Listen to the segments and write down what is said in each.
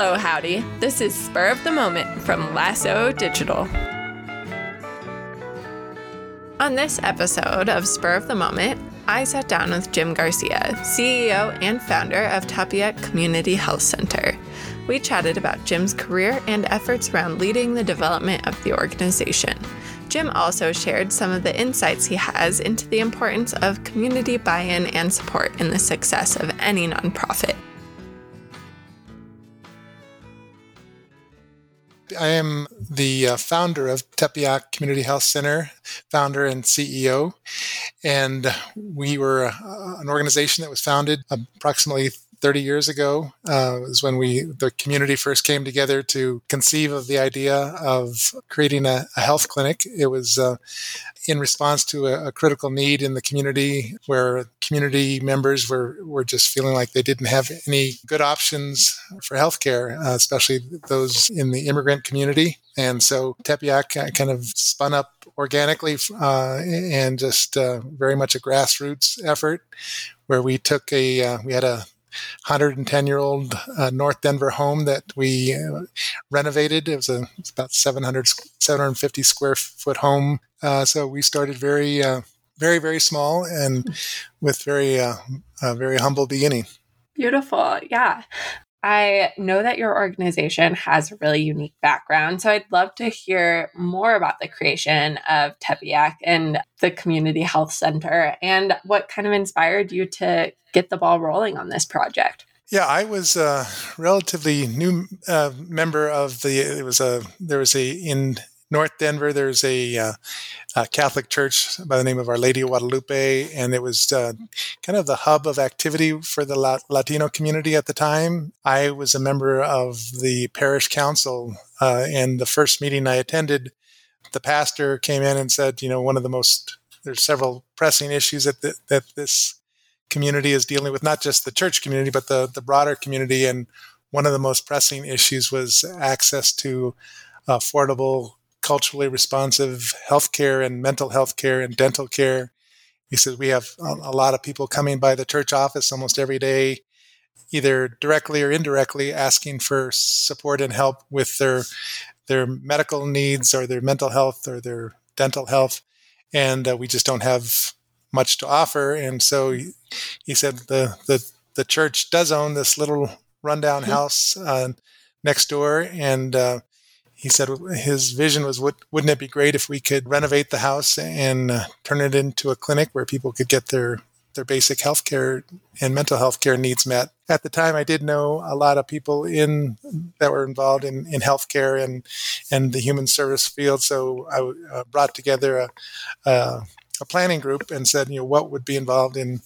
Hello, howdy. This is Spur of the Moment from Lasso Digital. On this episode of Spur of the Moment, I sat down with Jim Garcia, CEO and founder of Tepeyac Community Health Center. We chatted about Jim's career and efforts around leading the development of the organization. Jim also shared some of the insights he has into the importance of community buy in and support in the success of any nonprofit. I am the uh, founder of Tepeyac Community Health Center, founder and CEO. And we were uh, an organization that was founded approximately 30 years ago uh, was when we the community first came together to conceive of the idea of creating a, a health clinic it was uh, in response to a, a, critical need in the community where community members were, were just feeling like they didn't have any good options for healthcare, uh, especially those in the immigrant community. And so Tepeyac kind of spun up organically uh, and just uh, very much a grassroots effort where we took a, uh, we had a 110 year old uh, North Denver home that we uh, renovated. It was, a, it was about 700, 750 square foot home. Uh, so we started very, uh, very, very small and with very, uh, very humble beginning. Beautiful. Yeah. I know that your organization has a really unique background, so I'd love to hear more about the creation of Tepeyac and the Community Health Center and what kind of inspired you to get the ball rolling on this project. Yeah, I was a relatively new uh, member of the. It was a there was a in North Denver. There's a, uh, a, Catholic church by the name of Our Lady of Guadalupe, and it was uh, kind of the hub of activity for the La- Latino community at the time. I was a member of the parish council, uh, and the first meeting I attended, the pastor came in and said, you know, one of the most there's several pressing issues that the, that this community is dealing with, not just the church community, but the the broader community, and one of the most pressing issues was access to affordable culturally responsive healthcare and mental health care and dental care. He says we have a, lot of people coming by the church office almost every day, either directly or indirectly, asking for support and help with their their medical needs or their mental health or their dental health, and uh, we just don't have much to offer. And so he, he said the the the church does own this little rundown mm-hmm. house uh, next door, and uh, he said his vision was wouldn't it be great if we could renovate the house and uh, turn it into a clinic where people could get their their basic health care and mental health care needs met. At the time, I did know a lot of people in that were involved in, in healthcare and and the human service field. So I uh, brought together a, a a planning group and said, you know, what would be involved in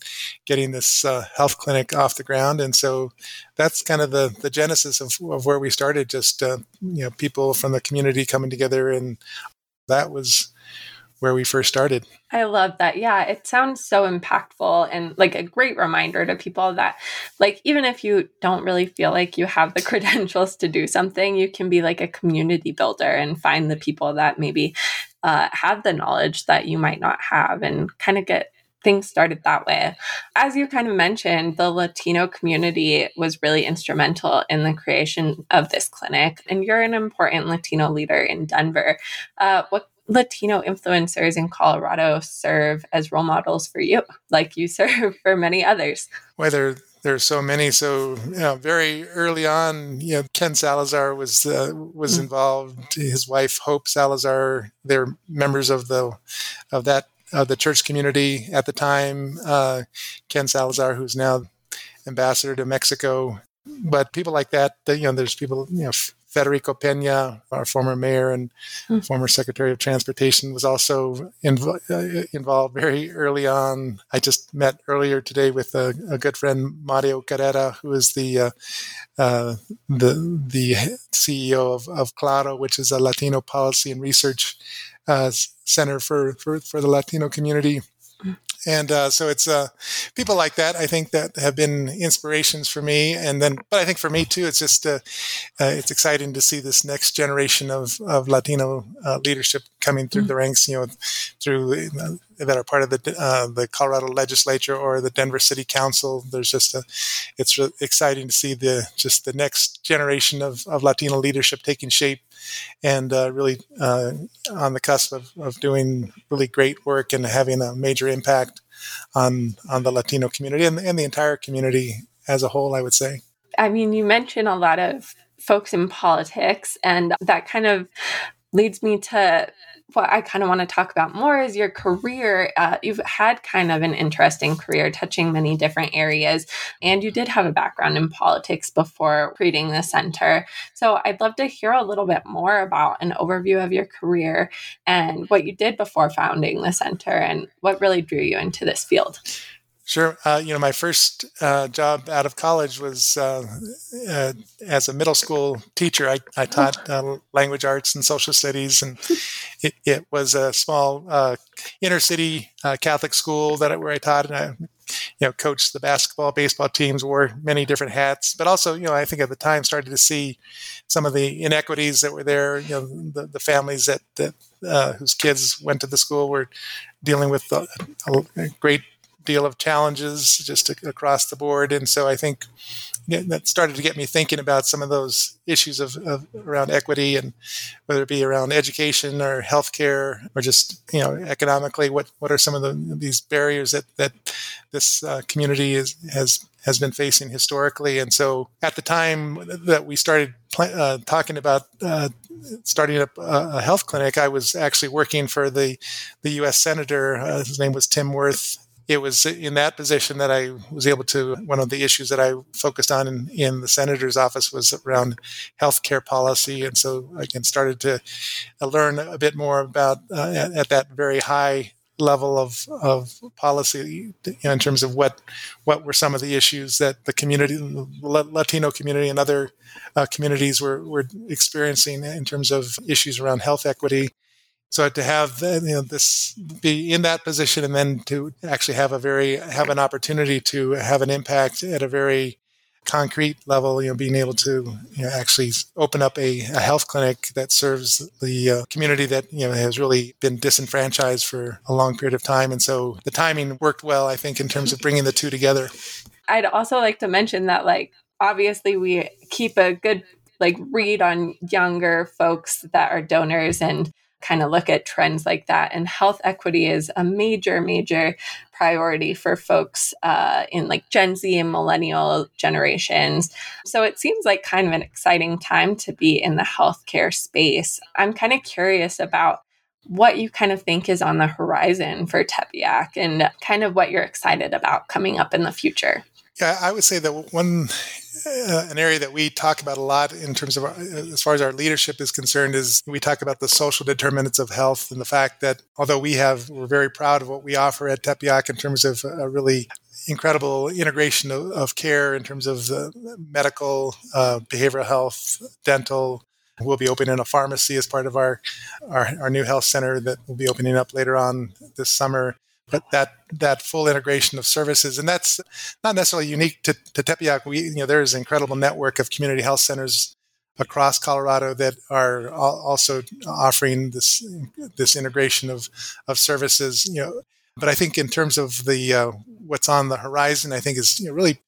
getting this uh, health clinic off the ground. And so that's kind of the, the genesis of, of where we started, just, uh, you know, people from the community coming together. And that was where we first started. I love that. Yeah, it sounds so impactful and like a great reminder to people that, like, even if you don't really feel like you have the credentials to do something, you can be like a community builder and find the people that maybe uh, have the knowledge that you might not have and kind of get things started that way. As you kind of mentioned, the Latino community was really instrumental in the creation of this clinic, and you're an important Latino leader in Denver. Uh, what Latino influencers in Colorado serve as role models for you, like you serve for many others? Whether there's so many. So you know, very early on, you know, Ken Salazar was uh, was hmm. involved. His wife Hope Salazar, they're members of the of that of the church community at the time. Uh, Ken Salazar, who's now ambassador to Mexico, but people like that, you know, there's people, you know, Federico Pena, our former mayor and hmm. former Secretary of Transportation, was also inv- uh, involved very early on. I just met earlier today with a, a good friend, Mario Carrera, who is the uh, uh, the the CEO of, of CLLARO, which is a Latino policy and research uh, center for, for, for the Latino community. Hmm. And uh, so it's uh, people like that I think that have been inspirations for me, and then but I think for me too, it's just uh, uh it's exciting to see this next generation of of Latino uh, leadership coming through mm-hmm. the ranks, you know, through uh, that are part of the the Colorado legislature or the Denver City Council. There's just a it's really exciting to see the just the next generation of, of Latino leadership taking shape and uh, really uh, on the cusp of, of doing really great work and having a major impact on on the Latino community and, and the entire community as a whole. I would say. I mean, you mentioned a lot of folks in politics, and that kind of leads me to what I kind of want to talk about more is your career. Uh, you've had kind of an interesting career touching many different areas, and you did have a background in politics before creating the center. So I'd love to hear a little bit more about an overview of your career and what you did before founding the center and what really drew you into this field. Sure. Uh, you know, my first uh, job out of college was uh, uh as a middle school teacher. I, I taught uh, language arts and social studies, and it, it was a small uh, inner city Catholic school that where I taught, and I, you know, coached the basketball, baseball teams, wore many different hats. But also, you know, I think at the time started to see some of the inequities that were there. You know, the, the families that that whose kids went to the school were dealing with a, a great deal of challenges just across the board. And so I think that started to get me thinking about some of those issues of, of, around equity and whether it be around education or healthcare or just you know economically what what are some of the these barriers that that this uh, community is, has has been facing historically and so at the time that we started pl- uh, talking about uh, starting up a, health clinic I was actually working for the the US senator uh, his name was Tim Wirth it was in that position that I was able to. One of the issues that I focused on in, in the senator's office was around healthcare policy, and so I again started to learn a bit more about uh, at, at, that very high level of, of policy in terms of what what were some of the issues that the community, Latino community, and other uh, communities were were experiencing in terms of issues around health equity so to have you know this be in that position and then to actually have a very have an opportunity to have an impact at a very concrete level you know being able to you know, actually open up a, a, health clinic that serves the uh, community that you know has really been disenfranchised for a long period of time. And so the timing worked well i think in terms of bringing the two together. I'd also like to mention that like obviously we keep a good like read on younger folks that are donors and kind of look at trends like that. And health equity is a major, major priority for folks uh, in like Gen Z and millennial generations. So it seems like kind of an exciting time to be in the healthcare space. I'm kind of curious about what you kind of think is on the horizon for Tepeyac and kind of what you're excited about coming up in the future. Yeah, I would say that one uh, an area that we talk about a lot in terms of our, as far as our leadership is concerned is we talk about the social determinants of health and the fact that although we have we're very proud of what we offer at Tepeyac in terms of a really incredible integration of, of care in terms of medical, uh, behavioral health, dental. We'll be opening a pharmacy as part of our, our, our new health center that will be opening up later on this summer but that that full integration of services, and that's not necessarily unique to, to Tepeyac. We, you know, there is an incredible network of community health centers across Colorado that are also offering this this integration of of services. You know, but I think in terms of the uh, what's on the horizon, I think is you know, really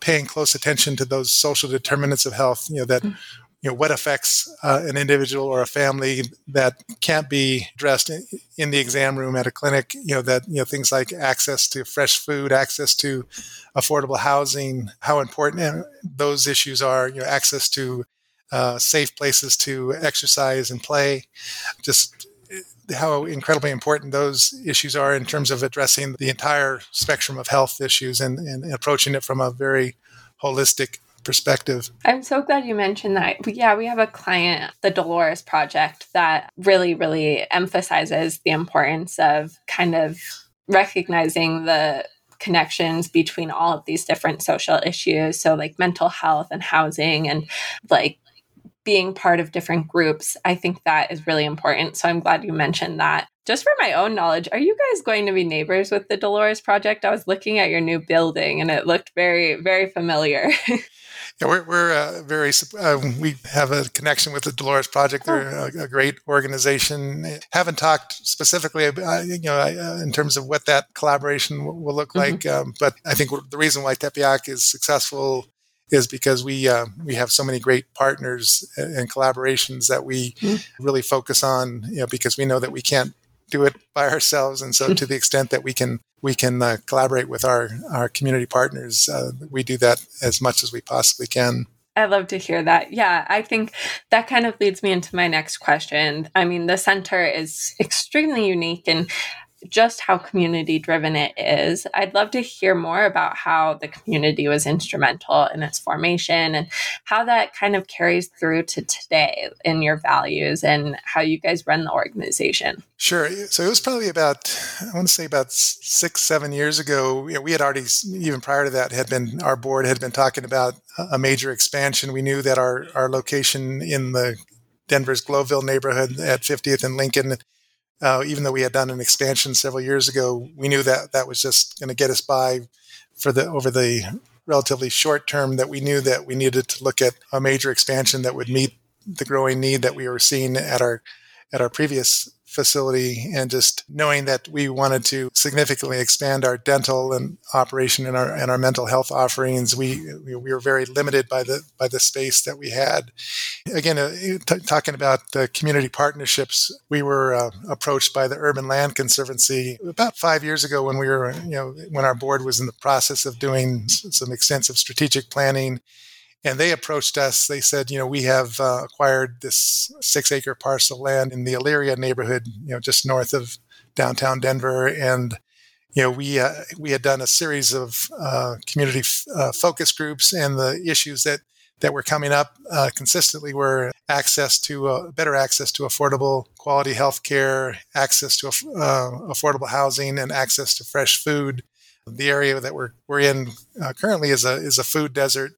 paying close attention to those social determinants of health. You know that mm you know what affects uh, an individual or a family that can't be addressed in the exam room at a clinic you know that you know things like access to fresh food access to affordable housing how important those issues are you know access to uh, safe places to exercise and play. Just how incredibly important those issues are in terms of addressing the entire spectrum of health issues and, and approaching it from a very holistic perspective. I'm so glad you mentioned that. Yeah, we have a client, the Delores Project, that really, really emphasizes the importance of kind of recognizing the connections between all of these different social issues. So, like mental health and housing, and like being part of different groups. I think that is really important. So, I'm glad you mentioned that just for my own knowledge, are you guys going to be neighbors with the Delores Project? I was looking at your new building and it looked very, very familiar. Yeah, we're, we're uh, very, uh, we have a connection with the Delores Project. They're a, a great organization. Haven't talked specifically, about, you know, uh, in terms of what that collaboration will, will look like. Mm-hmm. Um, but I think the reason why Tepeyac is successful is because we uh, we have so many great partners and collaborations that we mm-hmm. really focus on. You know, because we know that we can't do it by ourselves, and so to the extent that we can we can uh, collaborate with our our community partners, uh, we do that as much as we possibly can. I love to hear that. Yeah, I think that kind of leads me into my next question. I mean, the center is extremely unique and just how community driven it is. I'd love to hear more about how the community was instrumental in its formation and how that kind of carries through to today in your values and how you guys run the organization. Sure. So it was probably about, I want to say about six, seven years ago. You know, we had already, even prior to that, had been, our board had been talking about a major expansion. We knew that our, our location in the Denver's Globeville neighborhood at 50th and Lincoln uh, even though we had done an expansion several years ago, we knew that that was just going to get us by for the over the relatively short term. That we knew that we needed to look at a major expansion that would meet the growing need that we were seeing at our at our previous facility and just knowing that we wanted to significantly expand our dental and operation and our and our mental health offerings we we were very limited by the by the space that we had. Again uh, t- talking about the community partnerships we were uh, approached by the urban land conservancy about 5 years ago when we were you know when our board was in the process of doing some extensive strategic planning and they approached us. They said, you know, we have uh, acquired this six acre parcel of land in the Elyria neighborhood, you know, just north of downtown Denver. And, you know, we, uh, we had done a series of uh, community f- uh, focus groups and the issues that, that were coming up uh, consistently were access to uh, better access to affordable quality health care, access to affordable housing, and access to fresh food. The area that we're, we're in currently is a, is a food desert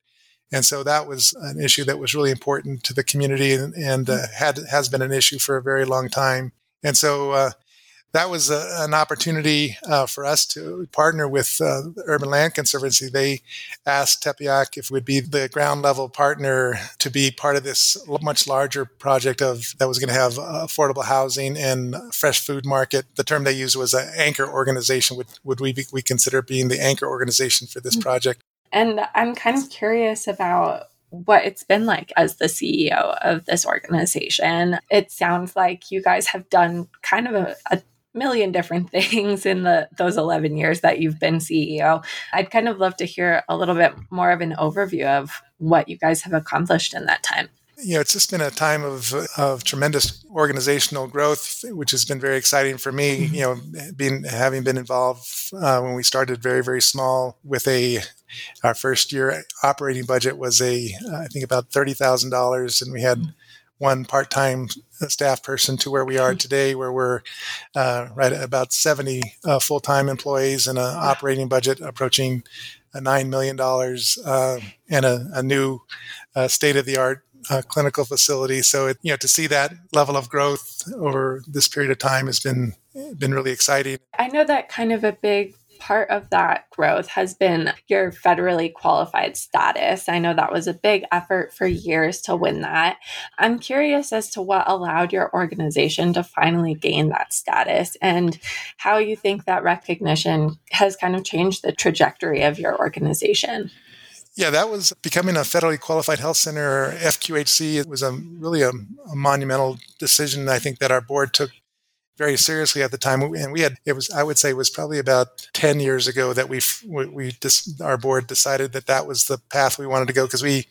and so that was an issue that was really important to the community and, and uh, had has been an issue for a very long time. And so uh, that was a, an opportunity uh, for us to partner with uh, the Urban Land Conservancy. They asked Tepeyac if we'd be the ground level partner to be part of this much larger project of that was going to have affordable housing and fresh food market. The term they used was an anchor organization. Would, would we be, we consider being the anchor organization for this mm. project? And I'm kind of curious about what it's been like as the CEO of this organization. It sounds like you guys have done kind of a, a million different things in the those 11 years that you've been CEO. I'd kind of love to hear a little bit more of an overview of what you guys have accomplished in that time you know, it's just been a time of, of tremendous organizational growth, which has been very exciting for me. Mm-hmm. You know, being having been involved uh, when we started very very small with a our first year operating budget was a I think about thirty thousand dollars, and we had mm-hmm. one part time staff person to where we are mm-hmm. today, where we're uh, right at about seventy uh, full time employees and an operating budget approaching nine million dollars uh, and a, a new uh, state of the art uh, clinical facility. So, it, you know, to see that level of growth over this period of time has been been really exciting. I know that kind of a big part of that growth has been your federally qualified status. I know that was a big effort for years to win that. I'm curious as to what allowed your organization to finally gain that status and how you think that recognition has kind of changed the trajectory of your organization. Yeah, that was becoming a federally qualified health center, FQHC. It was a really a, a, monumental decision. I think that our board took very seriously at the time. And we had it was I would say it was probably about ten years ago that we we, we just our board decided that that was the path we wanted to go because we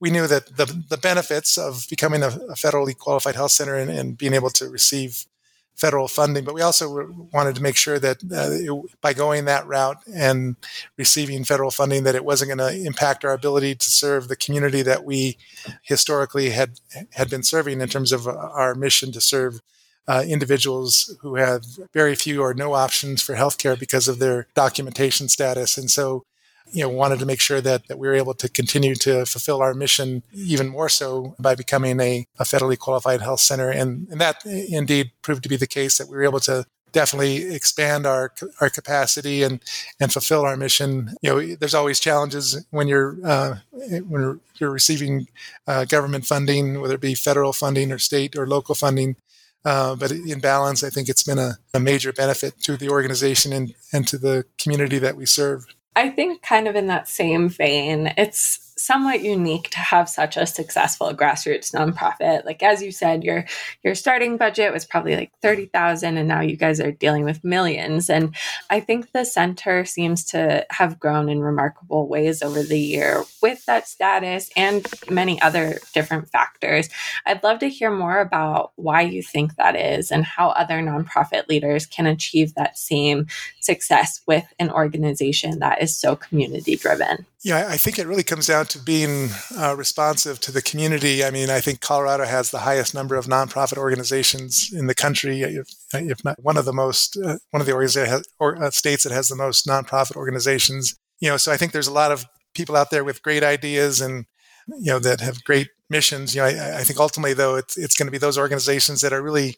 we knew that the the benefits of becoming a, a federally qualified health center and, and being able to receive federal funding, but we also wanted to make sure that uh, it, by going that route and receiving federal funding, that it wasn't going to impact our ability to serve the community that we historically had had been serving in terms of our mission to serve uh, individuals who have very few or no options for healthcare because of their documentation status. And so you know wanted to make sure that, that we were able to continue to fulfill our mission even more so by becoming a, a federally qualified health center and, and that indeed proved to be the case that we were able to definitely expand our our capacity and and fulfill our mission. You know, there's always challenges when you're uh, when you're receiving uh, government funding, whether it be federal funding or state or local funding. Uh, but in balance, I think it's been a, a major benefit to the organization and, and to the community that we serve. I think, kind of in that same vein, it's somewhat unique to have such a successful grassroots nonprofit. Like as you said, your your starting budget was probably like 30,000 and now you guys are dealing with millions. And I think the center seems to have grown in remarkable ways over the year with that status and many other different factors. I'd love to hear more about why you think that is and how other nonprofit leaders can achieve that same success with an organization that is so community driven. Yeah, I think it really comes down to being uh, responsive to the community. I mean, I think Colorado has the highest number of nonprofit organizations in the country, if, if not one of the most, uh, one of the or, uh, states that has the most nonprofit organizations. You know, so I think there's a lot of people out there with great ideas and you know that have great missions. You know, I, I think ultimately though it's it's going to be those organizations that are really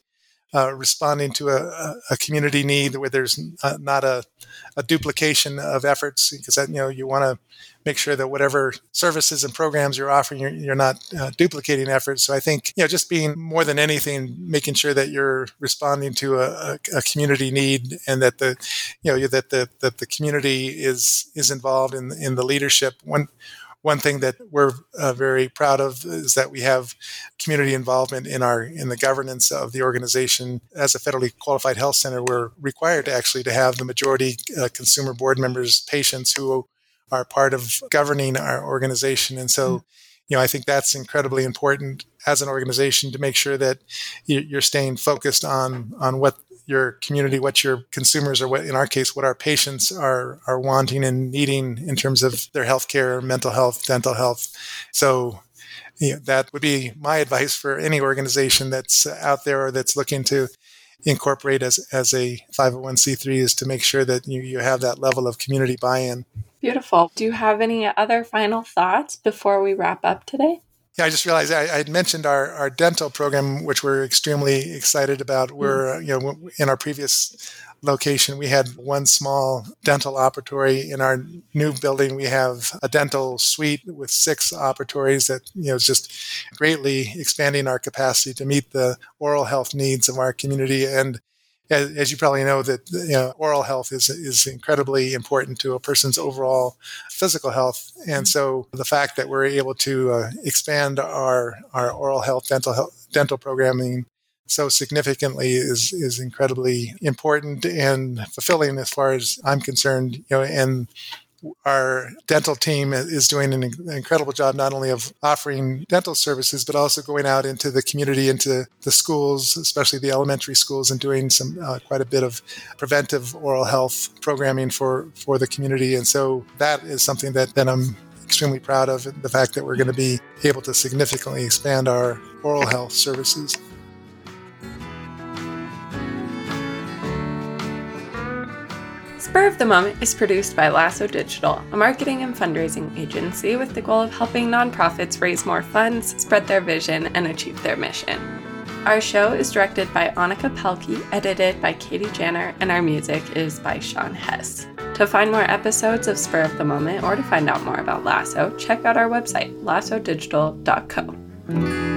uh, responding to a, a, community need where there's uh, not a, a, duplication of efforts because that, you know you want to make sure that whatever services and programs you're offering you're, you're not uh, duplicating efforts. So i think you know just being more than anything making sure that you're responding to a, a community need and that the you know that the that the community is is involved in in the leadership. One one thing that we're uh, very proud of is that we have community involvement in our in the governance of the organization. As a federally qualified health center, we're required to actually to have the majority uh, consumer board members patients who are part of governing our organization, and so. Mm-hmm you know, I think that's incredibly important as an organization to make sure that you're staying focused on on what your community, what your consumers or what in our case, what our patients are are wanting and needing in terms of their healthcare, mental health, dental health. So that would be my advice for any organization that's out there or that's looking to incorporate as, as a 501c3 is to make sure that you, you have that level of community buy-in. Beautiful. Do you have any other final thoughts before we wrap up today? Yeah, I just realized I, I had mentioned our, our dental program, which we're extremely excited about. Hmm. We're, you know, in our previous location, we had one small dental operatory. In our new building, we have a dental suite with six operatories that, you know, is just greatly expanding our capacity to meet the oral health needs of our community. And as, as you probably know, that you know, oral health is is incredibly important to a person's overall physical health, and mm-hmm. so the fact that we're able to uh, expand our our oral health dental health, dental programming so significantly is is incredibly important and fulfilling as far as I'm concerned. You know, and our dental team is doing an incredible job not only of offering dental services but also going out into the community into the schools especially the elementary schools and doing some uh, quite a bit of preventive oral health programming for for the community. And so that is something that, then i'm extremely proud of the fact that we're going to be able to significantly expand our oral health services Spur of the Moment is produced by Lasso Digital, a marketing and fundraising agency with the goal of helping nonprofits raise more funds, spread their vision, and achieve their mission. Our show is directed by Annika Pelkey, edited by Katie Janner, and our music is by Sean Hess. To find more episodes of Spur of the Moment or to find out more about Lasso, check out our website, lassodigital.co.